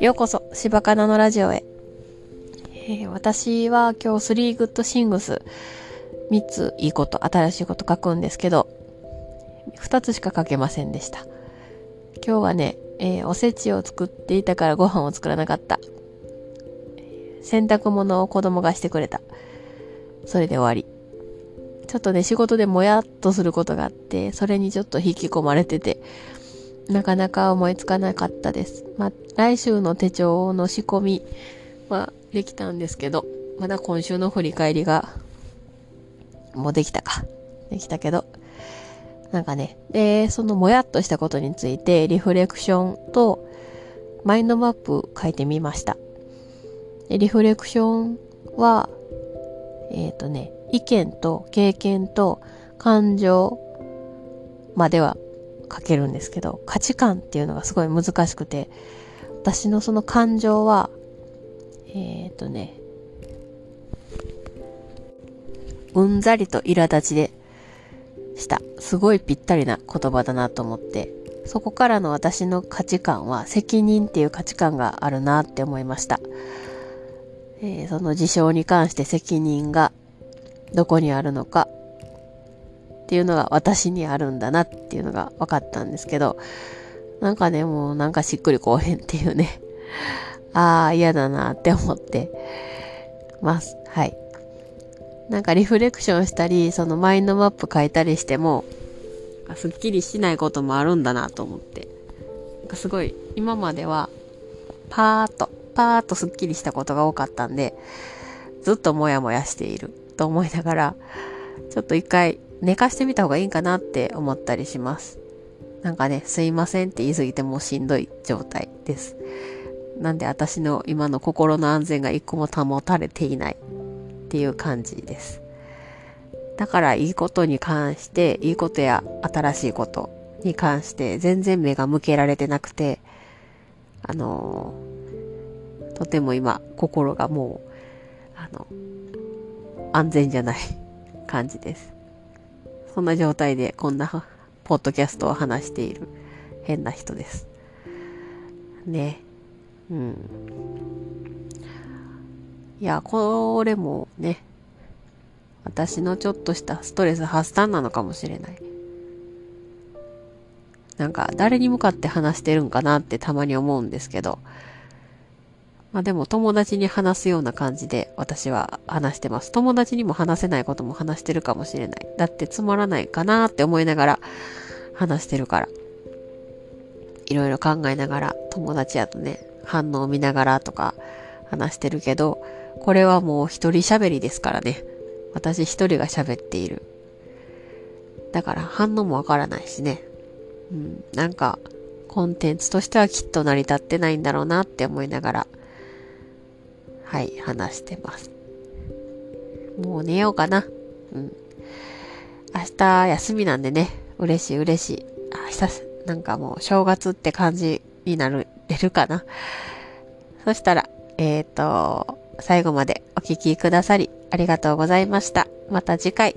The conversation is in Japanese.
ようこそ、柴かなのラジオへ。えー、私は今日3 good things 3ついいこと、新しいこと書くんですけど、2つしか書けませんでした。今日はね、えー、おせちを作っていたからご飯を作らなかった。洗濯物を子供がしてくれた。それで終わり。ちょっとね、仕事でもやっとすることがあって、それにちょっと引き込まれてて、なかなか思いつかなかったです。まあ、来週の手帳の仕込みはできたんですけど、まだ今週の振り返りが、もうできたか。できたけど、なんかね、で、そのもやっとしたことについてリフレクションとマインドマップ書いてみました。リフレクションは、えっ、ー、とね、意見と経験と感情までは書けるんですけど、価値観っていうのがすごい難しくて、私のその感情は、えっ、ー、とね、うんざりと苛立ちでした。すごいぴったりな言葉だなと思って、そこからの私の価値観は責任っていう価値観があるなって思いました。えー、その事象に関して責任がどこにあるのかっていうのが私にあるんだなっていうのが分かったんですけど、なんかね、もうなんかしっくりこうへんっていうね。ああ、嫌だなって思ってます。はい。なんかリフレクションしたり、そのマインドマップ書いたりしても、すっきりしないこともあるんだなと思って。なんかすごい、今までは、パーッと、パーッとすっきりしたことが多かったんで、ずっともやもやしていると思いながら、ちょっと一回寝かしてみた方がいいかなって思ったりします。なんかね、すいませんって言い過ぎてもうしんどい状態です。なんで私の今の心の安全が一個も保たれていないっていう感じです。だからいいことに関して、いいことや新しいことに関して全然目が向けられてなくて、あのー、とても今心がもう、あの、安全じゃない感じです。そんな状態でこんなポッドキャストを話している変な人です。ね。うん。いや、これもね、私のちょっとしたストレス発散なのかもしれない。なんか誰に向かって話してるんかなってたまに思うんですけど、まあでも友達に話すような感じで私は話してます。友達にも話せないことも話してるかもしれない。だってつまらないかなって思いながら話してるから。いろいろ考えながら友達やとね、反応を見ながらとか話してるけど、これはもう一人喋りですからね。私一人が喋っている。だから反応もわからないしね。うん、なんかコンテンツとしてはきっと成り立ってないんだろうなって思いながらはい、話してます。もう寝ようかな。うん。明日休みなんでね、嬉しい嬉しい。明日、なんかもう正月って感じになれるかな。そしたら、えっ、ー、と、最後までお聴きくださりありがとうございました。また次回。